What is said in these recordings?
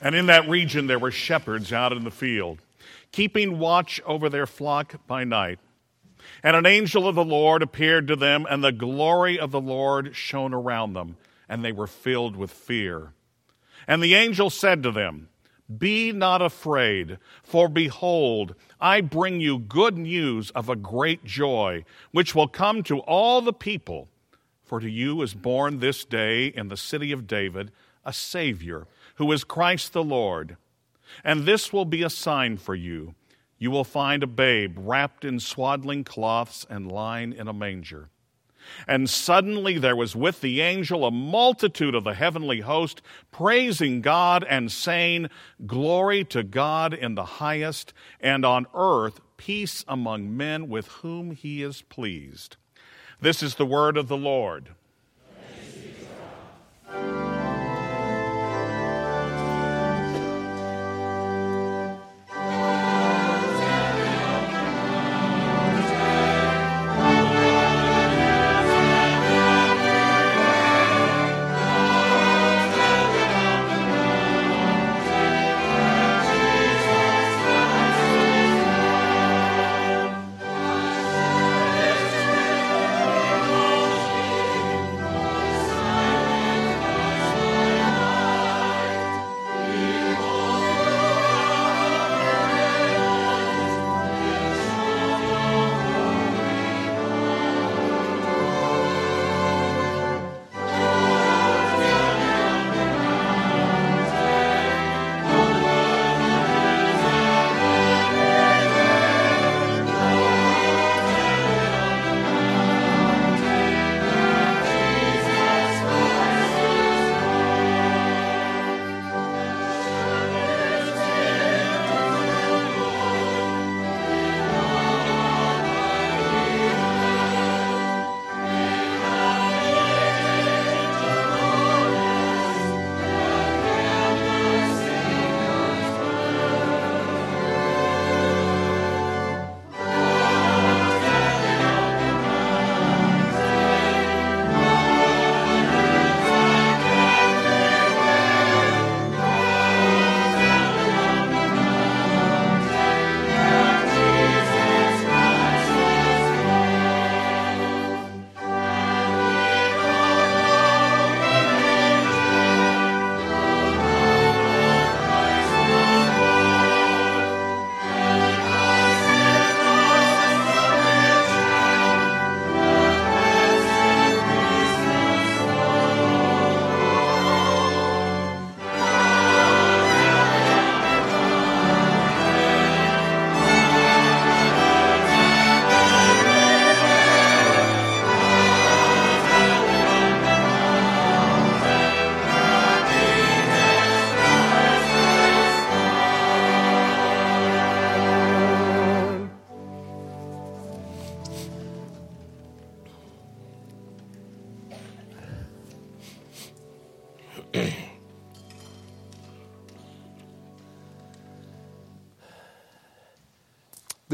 And in that region there were shepherds out in the field, keeping watch over their flock by night. And an angel of the Lord appeared to them, and the glory of the Lord shone around them, and they were filled with fear. And the angel said to them, Be not afraid, for behold, I bring you good news of a great joy, which will come to all the people. For to you is born this day in the city of David a Savior, who is Christ the Lord. And this will be a sign for you. You will find a babe wrapped in swaddling cloths and lying in a manger. And suddenly there was with the angel a multitude of the heavenly host, praising God and saying, Glory to God in the highest, and on earth peace among men with whom he is pleased. This is the word of the Lord.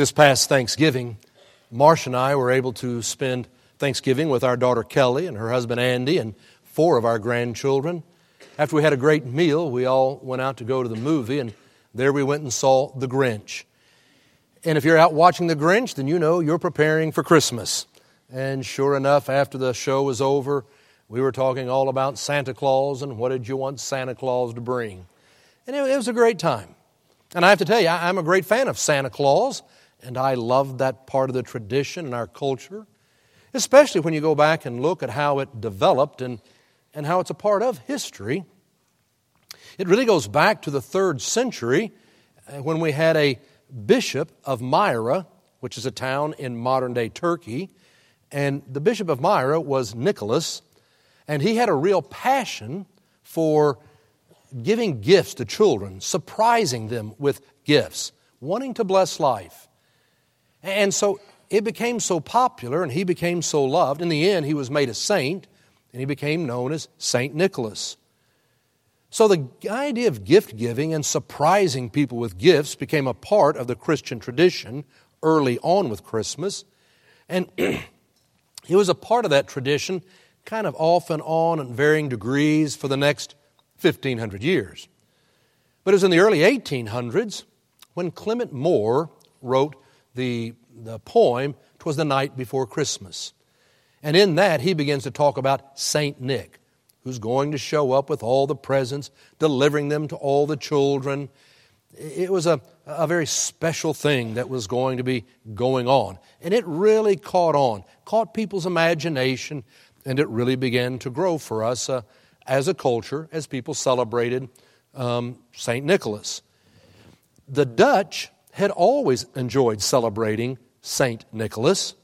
This past Thanksgiving, Marsh and I were able to spend Thanksgiving with our daughter Kelly and her husband Andy and four of our grandchildren. After we had a great meal, we all went out to go to the movie, and there we went and saw The Grinch. And if you're out watching The Grinch, then you know you're preparing for Christmas. And sure enough, after the show was over, we were talking all about Santa Claus and what did you want Santa Claus to bring. And it, was a great time. And I have to tell you, I'm a great fan of Santa Claus and I love that part of the tradition and our culture, especially when you go back and look at how it developed and, and how it's a part of history. It really goes back to the third century uh, when we had a bishop of Myra, which is a town in modern day Turkey. And the bishop of Myra was Nicholas, and he had a real passion for giving gifts to children, surprising them with gifts, wanting to bless life. And so it became so popular and he became so loved. In the end, he was made a saint and he became known as Saint Nicholas. So the idea of gift giving and surprising people with gifts became a part of the Christian tradition early on with Christmas. And it was a part of that tradition kind of off and on in varying degrees for the next 1500 years. But it was in the early 1800s when Clement Moore wrote the, the poem, Twas the Night Before Christmas. And in that, he begins to talk about St. Nick, who's going to show up with all the presents, delivering them to all the children. It was a, a very special thing that was going to be going on. And it really caught on, caught people's imagination, and it really began to grow for us uh, as a culture as people celebrated um, St. Nicholas. The Dutch had always enjoyed celebrating St. Nicholas.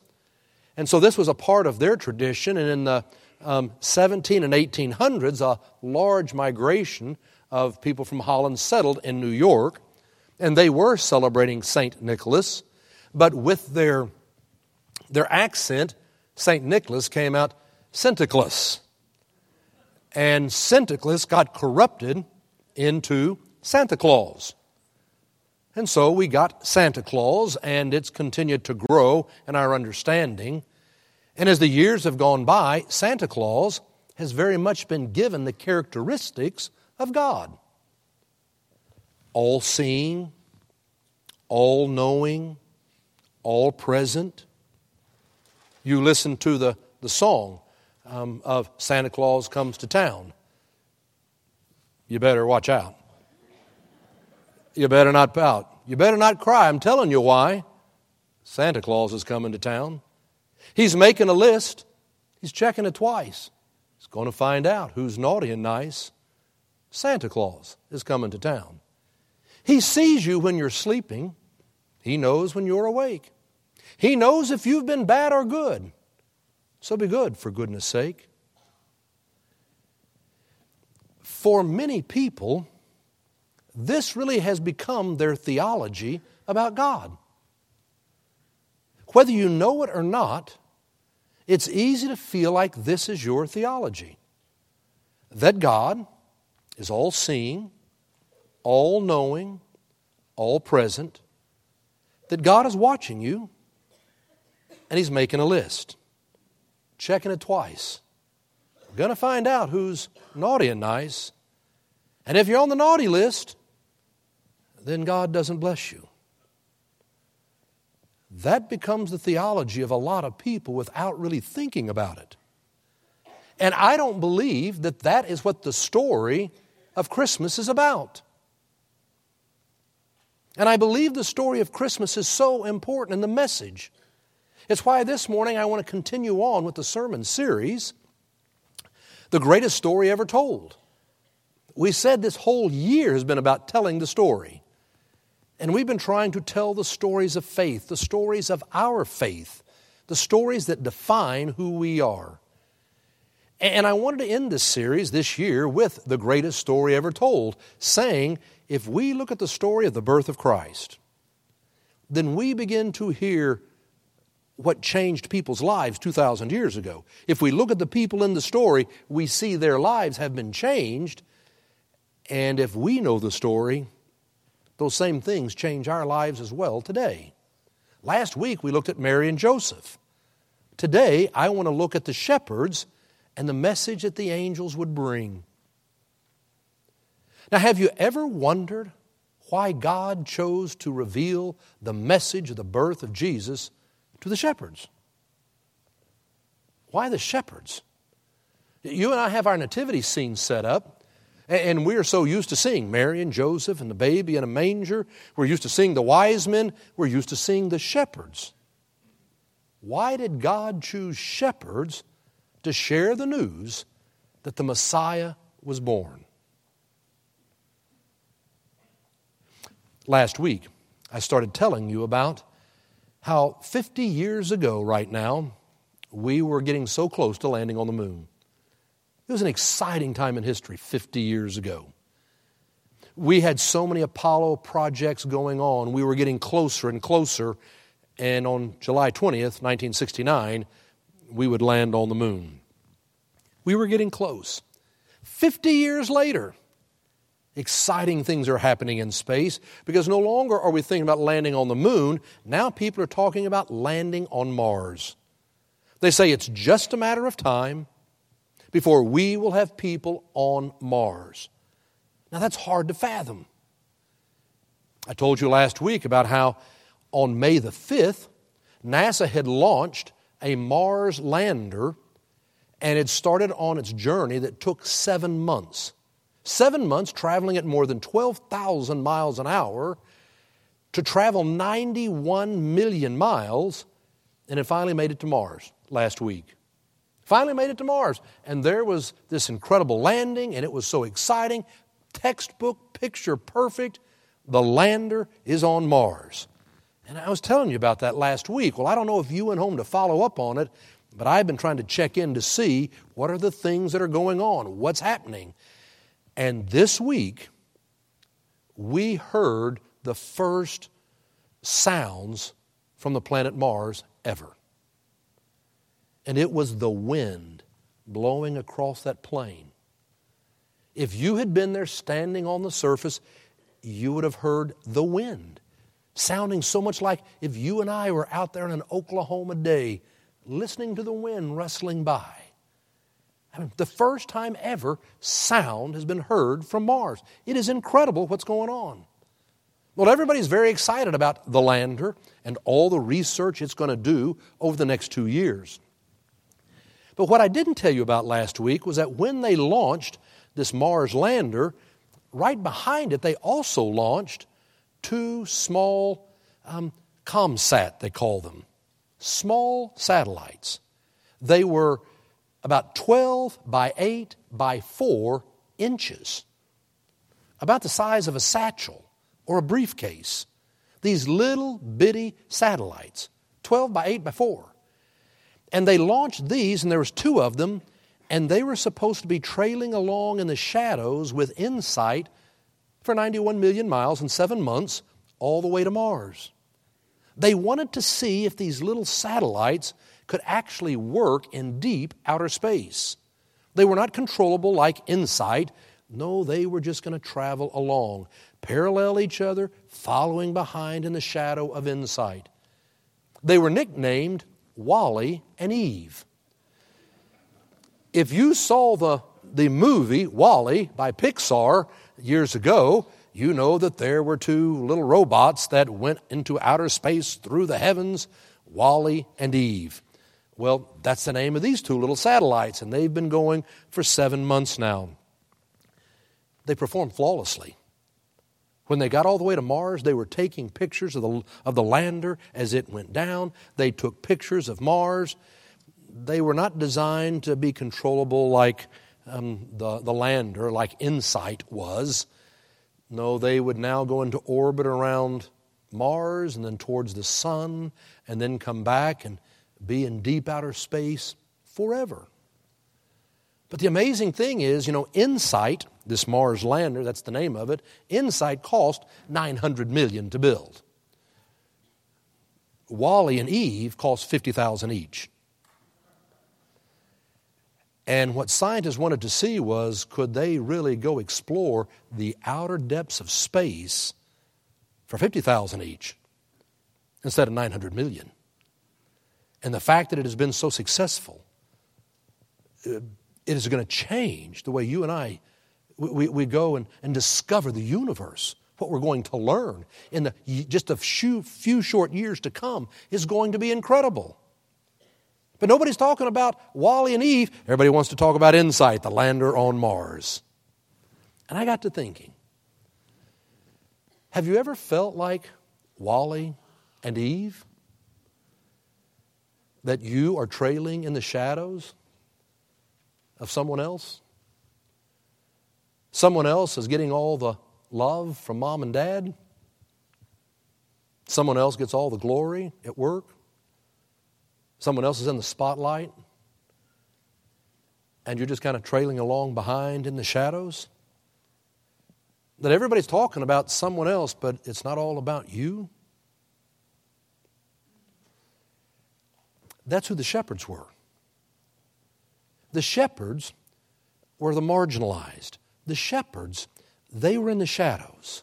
And so this was a part of their tradition. And in the um, 17 and 1800s, a large migration of people from Holland settled in New York. And they were celebrating St. Nicholas. But with their, their accent, St. Nicholas came out Sinterklaas. And Sinterklaas got corrupted into Santa Claus. And so we got Santa Claus, and it's continued to grow in our understanding. And as the years have gone by, Santa Claus has very much been given the characteristics of God all seeing, all knowing, all present. You listen to the, the song um, of Santa Claus Comes to Town. You better watch out. You better not pout. You better not cry. I'm telling you why. Santa Claus is coming to town. He's making a list. He's checking it twice. He's going to find out who's naughty and nice. Santa Claus is coming to town. He sees you when you're sleeping. He knows when you're awake. He knows if you've been bad or good. So be good, for goodness sake. For many people, this really has become their theology about God. Whether you know it or not, it's easy to feel like this is your theology that God is all seeing, all knowing, all present, that God is watching you, and He's making a list, checking it twice. Going to find out who's naughty and nice. And if you're on the naughty list, then God doesn't bless you. That becomes the theology of a lot of people without really thinking about it. And I don't believe that that is what the story of Christmas is about. And I believe the story of Christmas is so important in the message. It's why this morning I want to continue on with the sermon series, The Greatest Story Ever Told. We said this whole year has been about telling the story. And we've been trying to tell the stories of faith, the stories of our faith, the stories that define who we are. And I wanted to end this series this year with the greatest story ever told, saying if we look at the story of the birth of Christ, then we begin to hear what changed people's lives 2,000 years ago. If we look at the people in the story, we see their lives have been changed. And if we know the story, those same things change our lives as well today. Last week we looked at Mary and Joseph. Today I want to look at the shepherds and the message that the angels would bring. Now, have you ever wondered why God chose to reveal the message of the birth of Jesus to the shepherds? Why the shepherds? You and I have our nativity scene set up. And we are so used to seeing Mary and Joseph and the baby in a manger. We're used to seeing the wise men. We're used to seeing the shepherds. Why did God choose shepherds to share the news that the Messiah was born? Last week, I started telling you about how 50 years ago, right now, we were getting so close to landing on the moon. It was an exciting time in history 50 years ago. We had so many Apollo projects going on. We were getting closer and closer. And on July 20th, 1969, we would land on the moon. We were getting close. 50 years later, exciting things are happening in space because no longer are we thinking about landing on the moon. Now people are talking about landing on Mars. They say it's just a matter of time before we will have people on Mars. Now, that's hard to fathom. I told you last week about how on May the 5th, NASA had launched a Mars lander and it started on its journey that took seven months. Seven months traveling at more than 12,000 miles an hour to travel 91 million miles, and it finally made it to Mars last week. Finally made it to Mars. And there was this incredible landing, and it was so exciting. Textbook, picture perfect. The lander is on Mars. And I was telling you about that last week. Well, I don't know if you went home to follow up on it, but I've been trying to check in to see what are the things that are going on, what's happening. And this week, we heard the first sounds from the planet Mars ever and it was the wind blowing across that plain. If you had been there standing on the surface, you would have heard the wind sounding so much like if you and I were out there in an Oklahoma day listening to the wind rustling by. I mean, the first time ever sound has been heard from Mars. It is incredible what's going on. Well, everybody's very excited about the lander and all the research it's going to do over the next two years. But what I didn't tell you about last week was that when they launched this Mars lander, right behind it, they also launched two small um, CubeSat, they call them, small satellites. They were about 12 by 8 by 4 inches, about the size of a satchel or a briefcase. These little bitty satellites, 12 by 8 by 4. And they launched these, and there was two of them, and they were supposed to be trailing along in the shadows with InSight for 91 million miles in seven months, all the way to Mars. They wanted to see if these little satellites could actually work in deep outer space. They were not controllable like InSight. No, they were just going to travel along, parallel each other, following behind in the shadow of InSight. They were nicknamed WALL-E and Eve. If you saw the, the movie WALL-E by Pixar years ago, you know that there were two little robots that went into outer space through the heavens, WALL-E and Eve. Well, that's the name of these two little satellites, and they've been going for seven months now. They perform flawlessly. When they got all the way to Mars, they were taking pictures of the, of the lander as it went down. They took pictures of Mars. They were not designed to be controllable like um, the, the lander, like InSight was. No, they would now go into orbit around Mars and then towards the sun and then come back and be in deep outer space forever. But the amazing thing is, you know, InSight, this Mars lander, that's the name of it, InSight cost 900 million to build. WALL-E and Eve cost 50,000 each. And what scientists wanted to see was could they really go explore the outer depths of space for 50,000 each instead of 900 million? And the fact that it has been so successful uh, it is going to change the way you and I we, we go and, and discover the universe. What we're going to learn in the, just a few, few short years to come is going to be incredible. But nobody's talking about WALL-E and Eve. Everybody wants to talk about InSight, the lander on Mars. And I got to thinking have you ever felt like WALL-E and Eve? That you are trailing in the shadows? Of someone else. Someone else is getting all the love from mom and dad. Someone else gets all the glory at work. Someone else is in the spotlight. And you're just kind of trailing along behind in the shadows. That everybody's talking about someone else, but it's not all about you. That's who the shepherds were. The shepherds were the marginalized. The shepherds, they were in the shadows.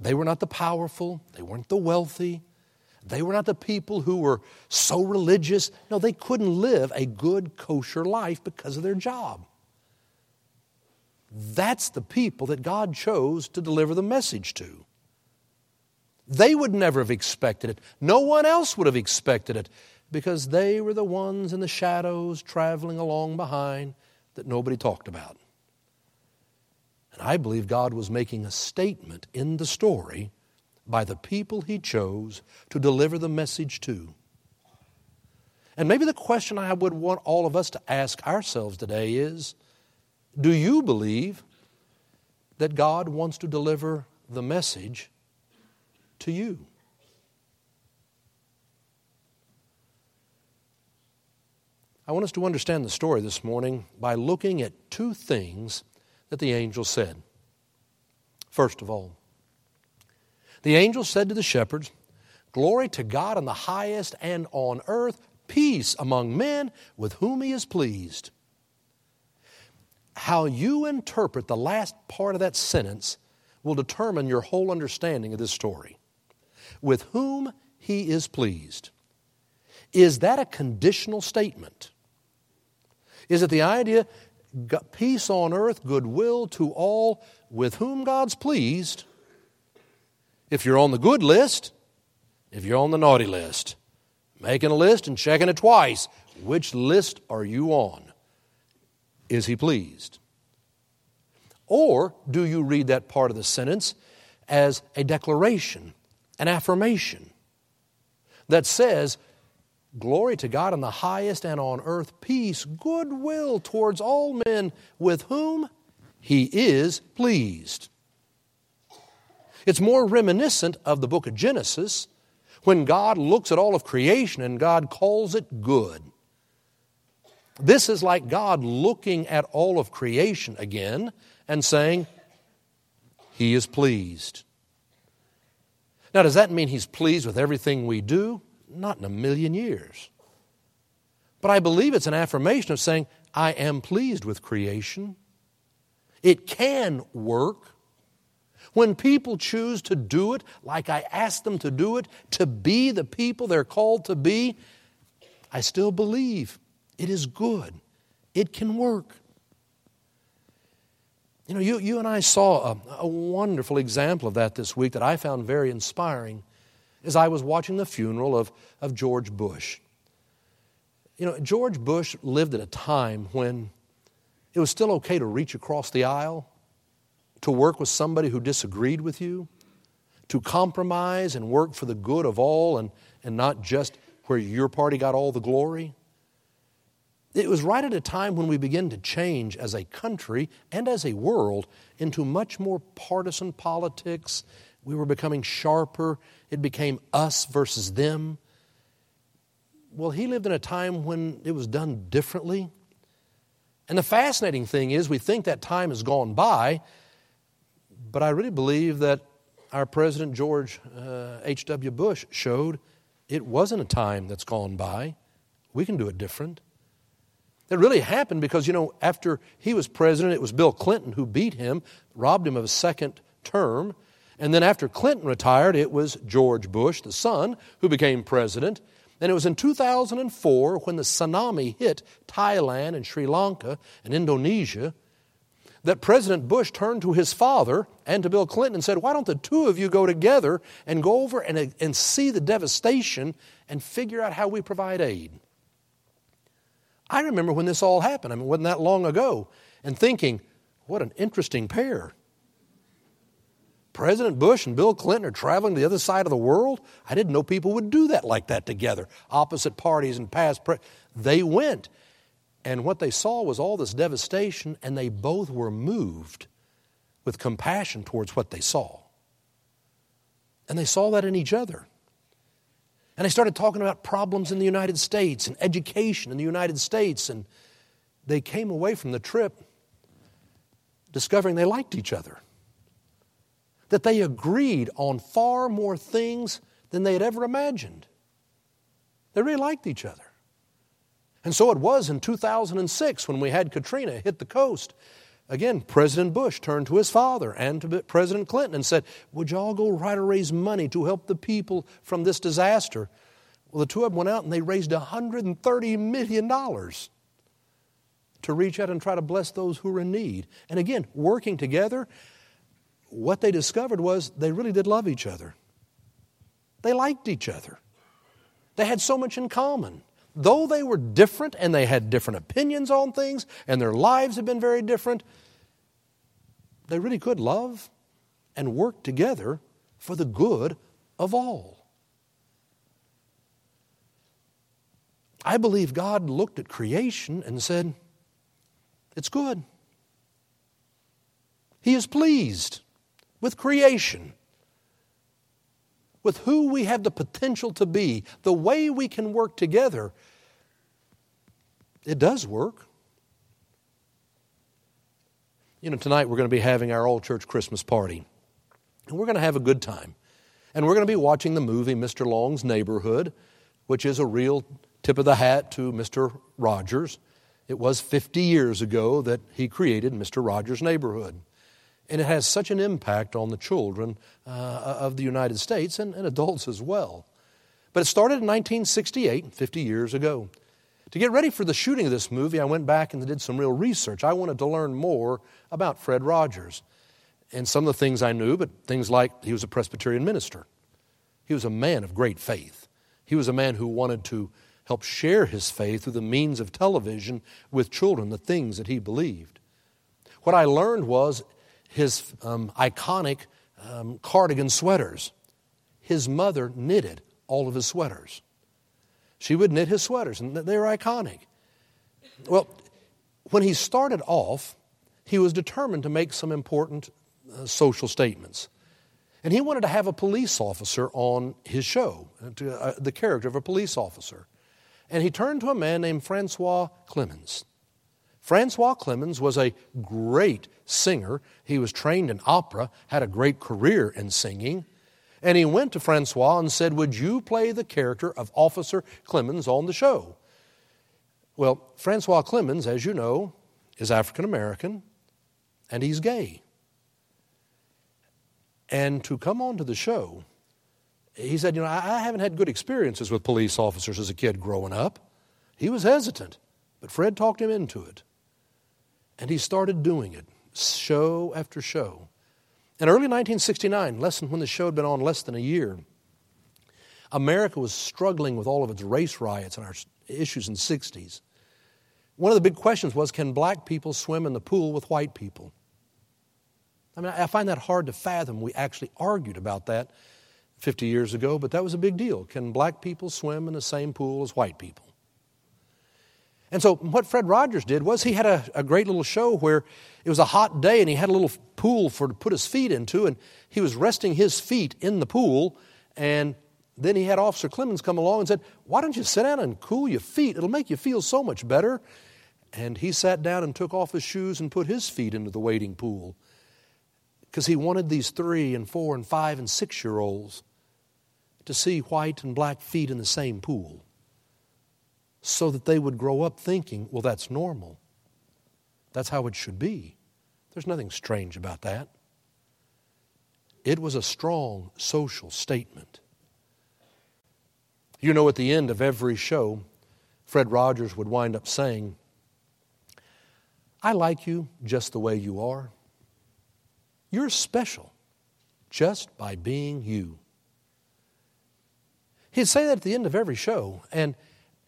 They were not the powerful, they weren't the wealthy, they were not the people who were so religious. No, they couldn't live a good, kosher life because of their job. That's the people that God chose to deliver the message to. They would never have expected it. No one else would have expected it because they were the ones in the shadows traveling along behind that nobody talked about. And I believe God was making a statement in the story by the people He chose to deliver the message to. And maybe the question I would want all of us to ask ourselves today is Do you believe that God wants to deliver the message to you? I want us to understand the story this morning by looking at two things that the angel said. First of all, the angel said to the shepherds, Glory to God in the highest, and on earth peace among men with whom he is pleased. How you interpret the last part of that sentence will determine your whole understanding of this story. With whom he is pleased. Is that a conditional statement? Is it the idea, peace on earth, goodwill to all with whom God's pleased? If you're on the good list, if you're on the naughty list, making a list and checking it twice, which list are you on? Is he pleased? Or do you read that part of the sentence as a declaration, an affirmation that says, Glory to God in the highest and on earth peace, goodwill towards all men with whom he is pleased. It's more reminiscent of the book of Genesis when God looks at all of creation and God calls it good. This is like God looking at all of creation again and saying, He is pleased. Now, does that mean He's pleased with everything we do? Not in a million years. But I believe it's an affirmation of saying, I am pleased with creation. It can work. When people choose to do it like I asked them to do it, to be the people they're called to be, I still believe it is good. It can work. You know, you, you and I saw a, a wonderful example of that this week that I found very inspiring as I was watching the funeral of, of George Bush. You know, George Bush lived at a time when it was still okay to reach across the aisle, to work with somebody who disagreed with you, to compromise and work for the good of all and, and not just where your party got all the glory. It was right at a time when we began to change as a country and as a world into much more partisan politics. We were becoming sharper. It became us versus them. Well, he lived in a time when it was done differently. And the fascinating thing is, we think that time has gone by, but I really believe that our President George H.W. Uh, Bush showed it wasn't a time that's gone by. We can do it different. That really happened because, you know, after he was president, it was Bill Clinton who beat him, robbed him of a second term. And then after Clinton retired, it was George Bush, the son, who became president. And it was in 2004 when the tsunami hit Thailand and Sri Lanka and Indonesia that President Bush turned to his father and to Bill Clinton and said, Why don't the two of you go together and go over and, and see the devastation and figure out how we provide aid? I remember when this all happened. I mean, it wasn't that long ago. And thinking, what an interesting pair. President Bush and Bill Clinton are traveling to the other side of the world. I didn't know people would do that like that together. Opposite parties and past. Pre- they went. And what they saw was all this devastation, and they both were moved with compassion towards what they saw. And they saw that in each other. And they started talking about problems in the United States and education in the United States. And they came away from the trip discovering they liked each other. That they agreed on far more things than they had ever imagined. They really liked each other. And so it was in 2006 when we had Katrina hit the coast. Again, President Bush turned to his father and to President Clinton and said, Would y'all go try to raise money to help the people from this disaster? Well, the two of them went out and they raised $130 million to reach out and try to bless those who were in need. And again, working together, what they discovered was they really did love each other. They liked each other. They had so much in common. Though they were different and they had different opinions on things and their lives had been very different, they really could love and work together for the good of all. I believe God looked at creation and said, It's good. He is pleased with creation, with who we have the potential to be, the way we can work together. It does work. You know, tonight we're going to be having our old church Christmas party. And we're going to have a good time. And we're going to be watching the movie Mr. Long's Neighborhood, which is a real tip of the hat to Mr. Rogers. It was 50 years ago that he created Mr. Rogers' Neighborhood. And it has such an impact on the children uh, of the United States and, and adults as well. But it started in 1968, 50 years ago. To get ready for the shooting of this movie, I went back and did some real research. I wanted to learn more about Fred Rogers. And some of the things I knew, but things like he was a Presbyterian minister. He was a man of great faith. He was a man who wanted to help share his faith through the means of television with children, the things that he believed. What I learned was his um, iconic um, cardigan sweaters. His mother knitted all of his sweaters. She would knit his sweaters, and they were iconic. Well, when he started off, he was determined to make some important uh, social statements. And he wanted to have a police officer on his show, uh, to, uh, the character of a police officer. And he turned to a man named Francois Clemmons. Francois Clemmons was a great singer. He was trained in opera, had a great career in singing. And he went to Francois and said, Would you play the character of Officer Clemmons on the show? Well, Francois Clemmons, as you know, is African American and he's gay. And to come on to the show, he said, You know, I haven't had good experiences with police officers as a kid growing up. He was hesitant, but Fred talked him into it. And he started doing it, show after show. In early 1969, less than when the show had been on less than a year, America was struggling with all of its race riots and our issues in the 60s. One of the big questions was can black people swim in the pool with white people? I mean, I find that hard to fathom. We actually argued about that 50 years ago, but that was a big deal. Can black people swim in the same pool as white people? And so, what Fred Rogers did was he had a, a, great little show where it was a hot day and he had a little pool for to put his feet into, and he was resting his feet in the pool. And then he had Officer Clemmons come along and said, Why don't you sit down and cool your feet? It'll make you feel so much better. And he sat down and took off his shoes and put his feet into the wading pool because he wanted these three and four and five and six year olds to see white and black feet in the same pool so that they would grow up thinking, well, that's normal. That's how it should be. There's nothing strange about that. It was a strong social statement. You know, at the end of every show, Fred Rogers would wind up saying, I like you just the way you are. You're special just by being you. He'd say that at the end of every show, and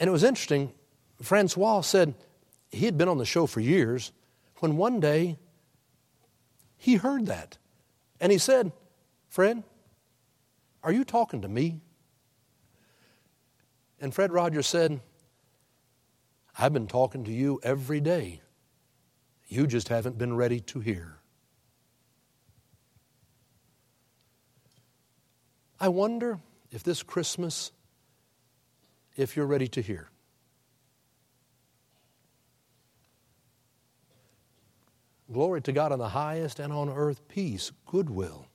and it was interesting. Francois said he had been on the show for years when one day he heard that. And he said, Fred, are you talking to me? And Fred Rogers said, I've been talking to you every day. You just haven't been ready to hear. I wonder if this Christmas if you're ready to hear. Glory to God on the highest and on earth peace, goodwill,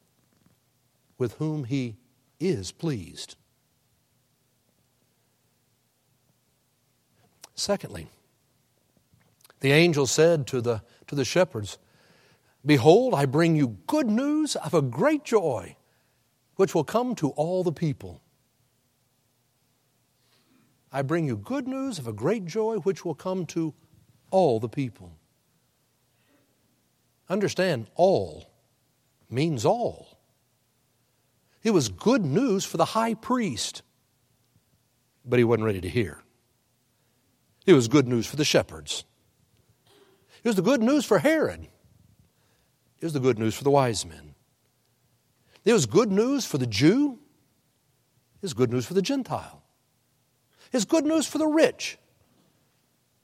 with whom He is pleased. Secondly, the angel said to the, to the shepherds, Behold, I bring you good news of a great joy, which will come to all the people. I bring you good news of a great joy which will come to all the people. Understand, all means all. It was good news for the high priest, but he wasn't ready to hear. It was good news for the shepherds. It was the good news for Herod. It was the good news for the wise men. It was good news for the Jew. It was good news for the Gentile. Was good news for the rich.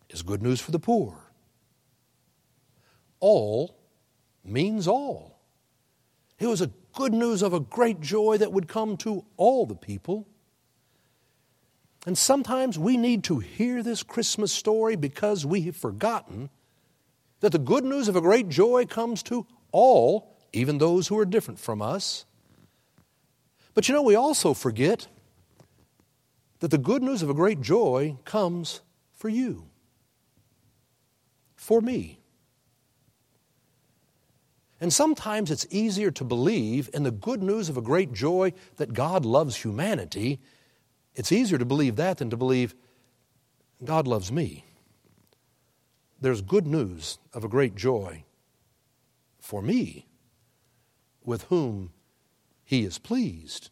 is good news for the poor. All means all. It was a good news of a great joy that would come to all the people. And sometimes we need to hear this Christmas story because we have forgotten that the good news of a great joy comes to all, even those who are different from us. But you know, we also forget that the good news of a great joy comes for you, for me. And sometimes it's easier to believe in the good news of a great joy that God loves humanity. It's easier to believe that than to believe God loves me. There's good news of a great joy for me with whom He is pleased.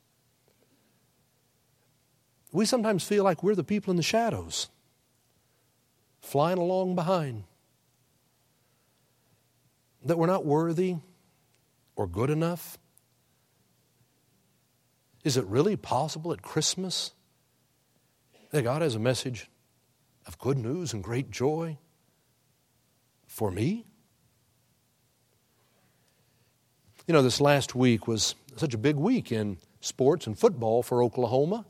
We sometimes feel like we're the people in the shadows, flying along behind that we're not worthy or good enough? Is it really possible at Christmas that God has a message of good news and great joy for me? You know, this last week was such a big week in sports and football for Oklahoma.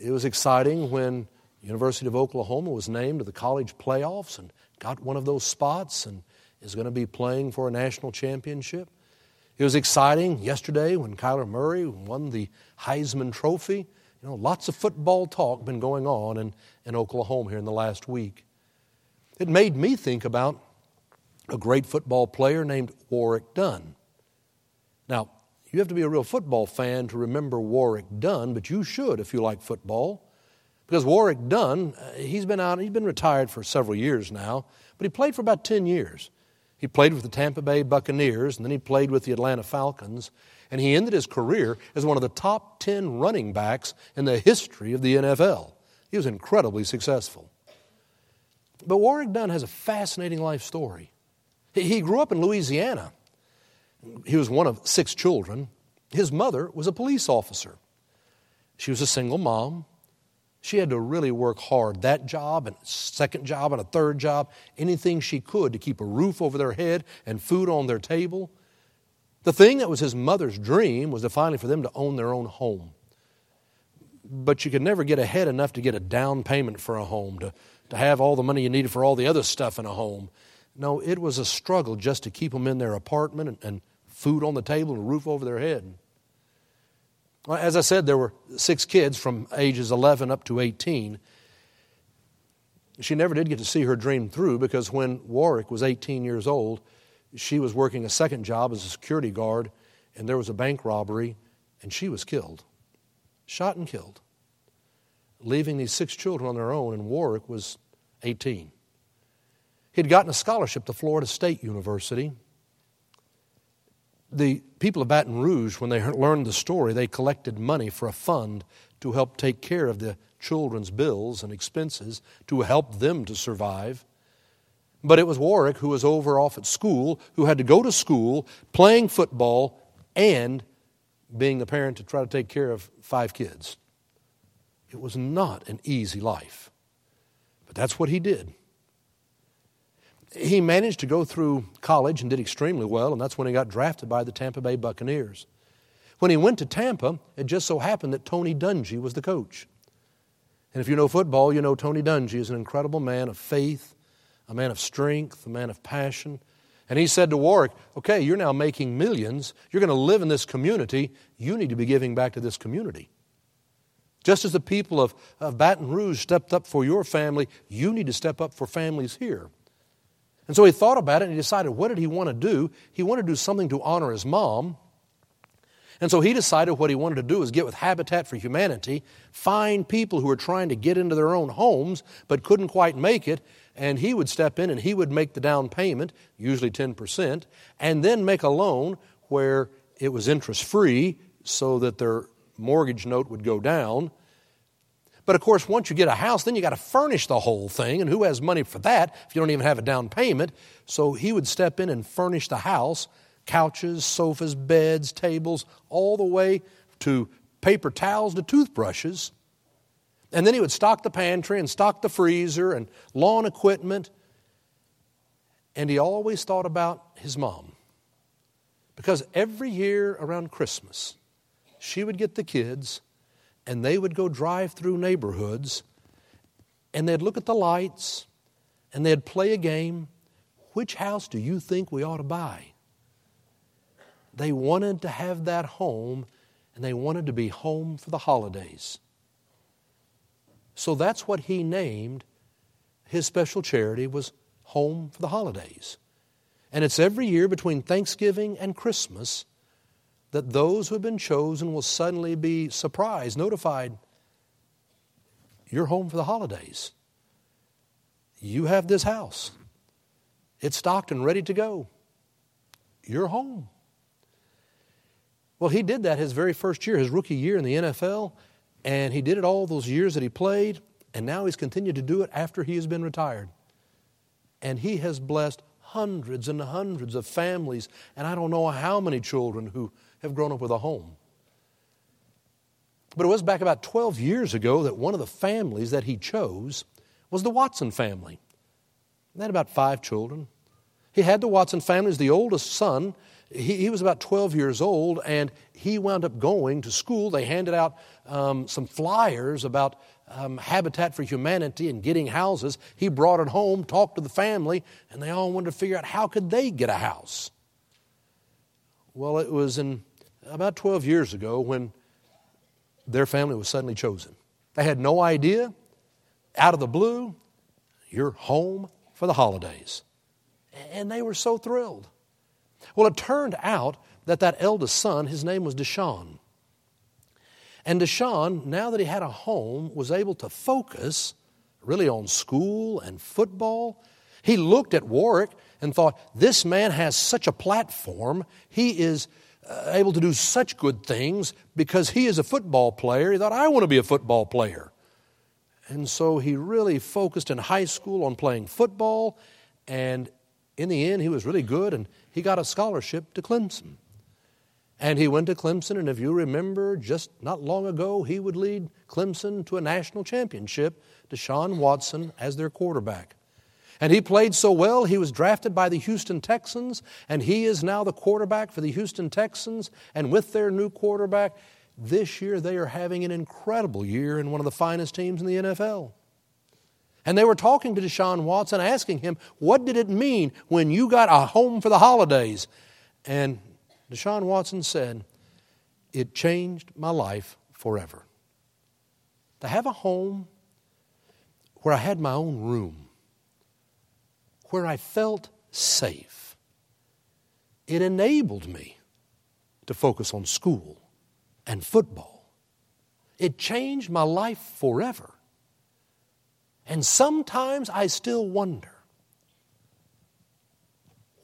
It was exciting when University of Oklahoma was named to the college playoffs and got one of those spots and is going to be playing for a national championship. It was exciting yesterday when Kyler Murray won the Heisman Trophy. You know, lots of football talk been going on in, in Oklahoma here in the last week. It made me think about a great football player named Warrick Dunn. Now, you have to be a real football fan to remember Warrick Dunn, but you should if you like football. Because Warrick Dunn, uh, he's been out, he's been retired for several years now, but he played for about 10 years. He played with the Tampa Bay Buccaneers, and then he played with the Atlanta Falcons. And he ended his career as one of the top 10 running backs in the history of the NFL. He was incredibly successful. But Warrick Dunn has a fascinating life story. He grew up in Louisiana. He was one of six children. His mother was a police officer. She was a single mom. She had to really work hard. That job and second job and a third job, anything she could to keep a roof over their head and food on their table. The thing that was his mother's dream was to finally for them to own their own home. But you could never get ahead enough to get a down payment for a home, to, to have all the money you needed for all the other stuff in a home. No, it was a struggle just to keep them in their apartment and, and food on the table and a roof over their head. As I said, there were six kids from ages 11 up to 18. She never did get to see her dream through because when Warrick was 18 years old, she was working a second job as a security guard, and there was a bank robbery, and she was killed. Shot and killed. Leaving these six children on their own, and Warrick was 18. He'd gotten a scholarship to Florida State University the people of Baton Rouge, when they learned the story, they collected money for a fund to help take care of the children's bills and expenses to help them to survive. But it was Warrick who was over off at school, who had to go to school, playing football, and being the parent to try to take care of five kids. It was not an easy life. But that's what he did he managed to go through college and did extremely well, and that's when he got drafted by the Tampa Bay Buccaneers. When he went to Tampa, it just so happened that Tony Dungy was the coach. And if you know football, you know Tony Dungy is an incredible man of faith, a man of strength, a man of passion. And he said to Warrick, Okay, you're now making millions. You're going to live in this community. You need to be giving back to this community. Just as the people of, of Baton Rouge stepped up for your family, you need to step up for families here. And so he thought about it and he decided what did he want to do? He wanted to do something to honor his mom. And so he decided what he wanted to do was get with Habitat for Humanity, find people who were trying to get into their own homes but couldn't quite make it, and he would step in and he would make the down payment, usually 10%, and then make a loan where it was interest free so that their mortgage note would go down. But of course, once you get a house, then you got to furnish the whole thing. And who has money for that if you don't even have a down payment? So he would step in and furnish the house couches, sofas, beds, tables, all the way to paper towels to toothbrushes. And then he would stock the pantry and stock the freezer and lawn equipment. And he always thought about his mom. Because every year around Christmas, she would get the kids and they would go drive through neighborhoods and they'd look at the lights and they'd play a game. Which house do you think we ought to buy? They wanted to have that home and they wanted to be home for the holidays. So that's what he named his special charity was Home for the Holidays. And it's every year between Thanksgiving and Christmas that those who have been chosen will suddenly be surprised, notified, you're home for the holidays. You have this house. It's stocked and ready to go. You're home. Well, he did that his very first year, his rookie year in the NFL, and he did it all those years that he played, and now he's continued to do it after he has been retired. And he has blessed hundreds and hundreds of families, and I don't know how many children who have grown up with a home. But it was back about 12 years ago that one of the families that he chose was the Watson family. They had about five children. He had the Watson family as the oldest son. He, he, was about 12 years old, and he wound up going to school. They handed out um, some flyers about um, Habitat for Humanity and getting houses. He brought it home, talked to the family, and they all wanted to figure out how could they get a house. Well, it was in about 12 years ago when their family was suddenly chosen. They had no idea. Out of the blue, you're home for the holidays. And they were so thrilled. Well, it turned out that that eldest son, his name was Deshaun. And Deshaun, now that he had a home, was able to focus really on school and football. He looked at Warrick and thought, this man has such a platform. He is Uh, able to do such good things because he is a football player. He thought, I want to be a football player. And so he really focused in high school on playing football. And in the end, he was really good and he got a scholarship to Clemson. And he went to Clemson, and if you remember, just not long ago, he would lead Clemson to a national championship, Deshaun Watson as their quarterback. And he played so well, he was drafted by the Houston Texans, and he is now the quarterback for the Houston Texans. And with their new quarterback, this year they are having an incredible year in one of the finest teams in the NFL. And they were talking to Deshaun Watson, asking him, What did it mean when you got a home for the holidays? And Deshaun Watson said, It changed my life forever. To have a home where I had my own room, where I felt safe, it enabled me to focus on school and football. It changed my life forever. And sometimes I still wonder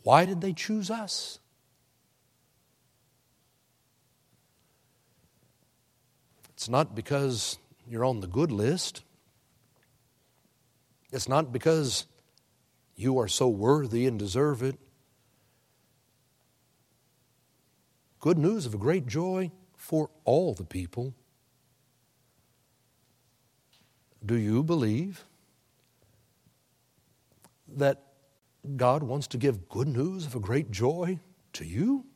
why did they choose us? It's not because you're on the good list. It's not because you are so worthy and deserve it. Good news of a great joy for all the people. Do you believe that God wants to give good news of a great joy to you?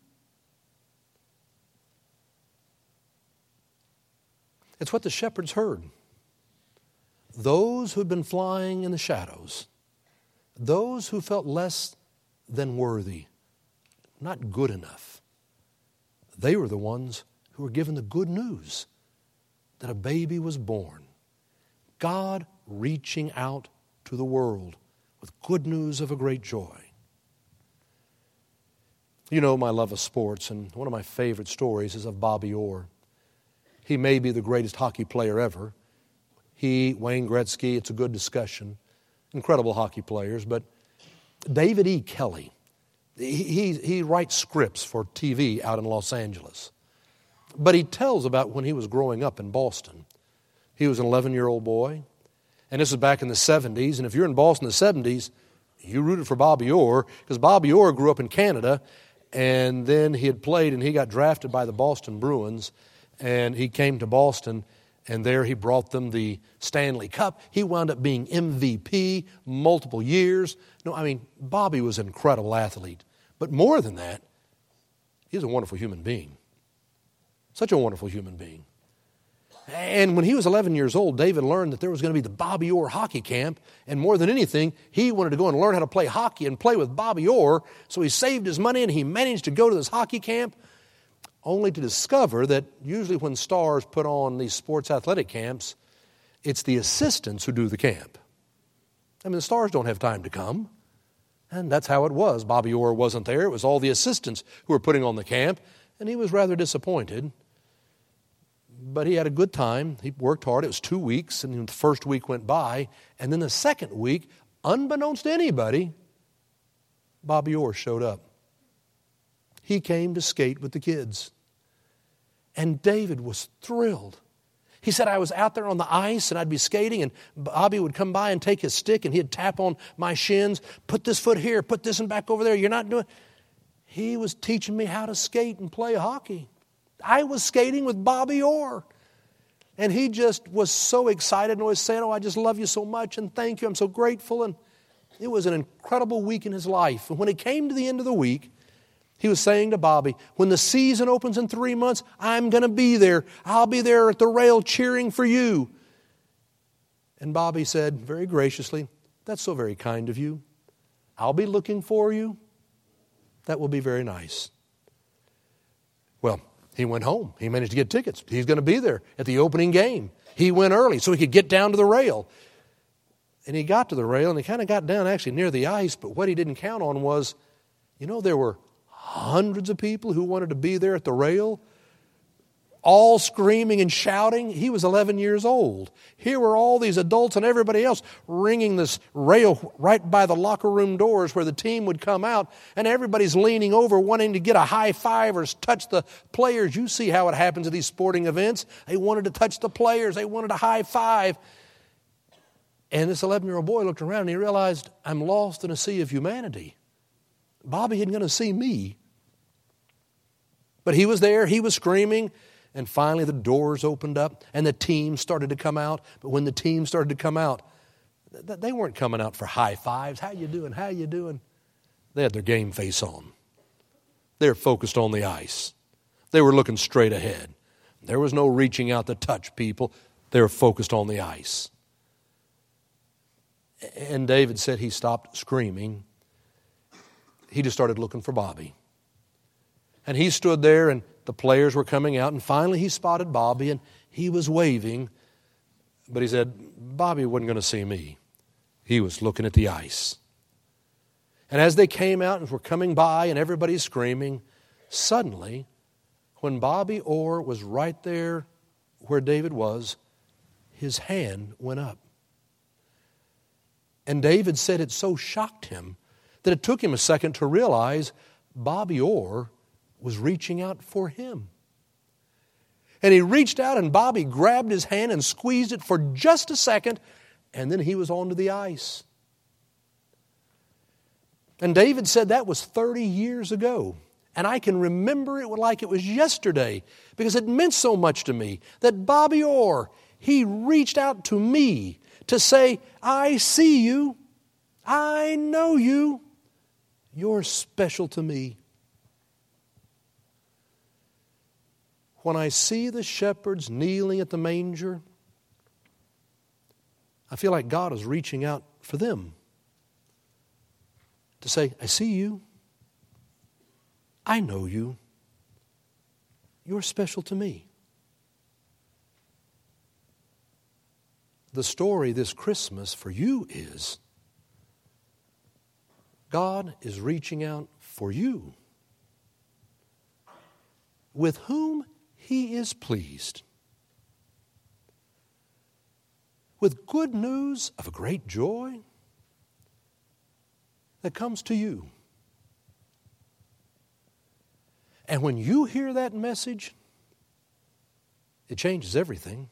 It's what the shepherds heard. Those who'd been flying in the shadows, those who felt less than worthy, not good enough, they were the ones who were given the good news that a baby was born. God reaching out to the world with good news of a great joy. You know my love of sports, and one of my favorite stories is of Bobby Orr. He may be the greatest hockey player ever. He, Wayne Gretzky, it's a good discussion. Incredible hockey players. But David E. Kelley, he, he, he writes scripts for TV out in Los Angeles. But he tells about when he was growing up in Boston. He was an 11 year old boy, and this was back in the 70s. And if you're in Boston in the 70s, you rooted for Bobby Orr because Bobby Orr grew up in Canada, and then he had played and he got drafted by the Boston Bruins, and he came to Boston. And there he brought them the Stanley Cup. He wound up being MVP multiple years. No, I mean, Bobby was an incredible athlete. But more than that, he's a wonderful human being. Such a wonderful human being. And when he was 11 years old, David learned that there was going to be the Bobby Orr hockey camp. And more than anything, he wanted to go and learn how to play hockey and play with Bobby Orr. So he saved his money and he managed to go to this hockey camp, only to discover that usually when stars put on these sports athletic camps, it's the assistants who do the camp. I mean, the stars don't have time to come. And that's how it was. Bobby Orr wasn't there. It was all the assistants who were putting on the camp. And he was rather disappointed but he had a good time. He worked hard. It was two weeks, and the first week went by. And then the second week, unbeknownst to anybody, Bobby Orr showed up. He came to skate with the kids. And David was thrilled. He said, I was out there on the ice and I'd be skating, and Bobby would come by and take his stick and he'd tap on my shins, put this foot here, put this one back over there. You're not doing. He was teaching me how to skate and play hockey. I was skating with Bobby Orr. And he just was so excited and was saying, Oh, I just love you so much and thank you. I'm so grateful. And it was an incredible week in his life. And when it came to the end of the week, he was saying to Bobby, When the season opens in three months, I'm going to be there. I'll be there at the rail cheering for you. And Bobby said very graciously, That's so very kind of you. I'll be looking for you. That will be very nice. Well, he went home. He managed to get tickets. He's going to be there at the opening game. He went early so he could get down to the rail. And he got to the rail and he kind of got down actually near the ice, but what he didn't count on was you know, there were hundreds of people who wanted to be there at the rail all screaming and shouting. He was 11 years old. Here were all these adults and everybody else ringing this rail right by the locker room doors where the team would come out, and everybody's leaning over wanting to get a high five or touch the players. You see how it happens at these sporting events. They wanted to touch the players, they wanted a high five. And this 11 year old boy looked around and he realized, I'm lost in a sea of humanity. Bobby isn't going to see me. But he was there, he was screaming. And finally, the doors opened up and the team started to come out. But when the team started to come out, they weren't coming out for high fives. How you doing? How you doing? They had their game face on. They were focused on the ice. They were looking straight ahead. There was no reaching out to touch people. They were focused on the ice. And David said he stopped screaming. He just started looking for Bobby. And he stood there and the players were coming out, and finally he spotted Bobby, and he was waving. But he said, Bobby wasn't going to see me. He was looking at the ice. And as they came out and were coming by, and everybody's screaming, suddenly, when Bobby Orr was right there where David was, his hand went up. And David said it so shocked him that it took him a second to realize Bobby Orr was reaching out for him. And he reached out, and Bobby grabbed his hand and squeezed it for just a second, and then he was onto the ice. And David said that was 30 years ago. And I can remember it like it was yesterday because it meant so much to me that Bobby Orr, he reached out to me to say, I see you. I know you. You're special to me. when I see the shepherds kneeling at the manger, I feel like God is reaching out for them to say, I see you. I know you. You're special to me. The story this Christmas for you is God is reaching out for you. With whom he is pleased. With good news of a great joy that comes to you. And when you hear that message, it changes everything.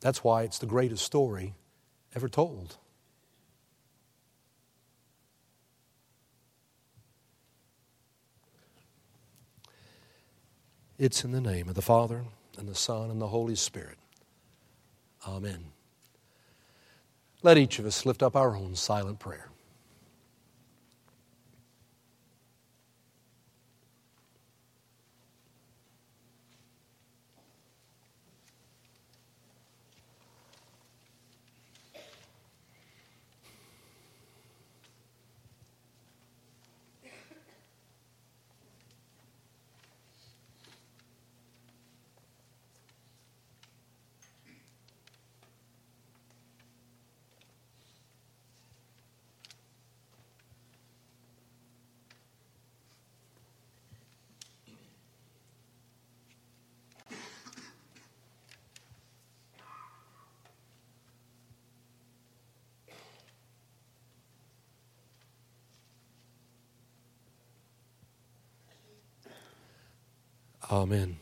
That's why it's the greatest story ever told. It's in the name of the Father, and the Son, and the Holy Spirit. Amen. Let each of us lift up our own silent prayer. Amen.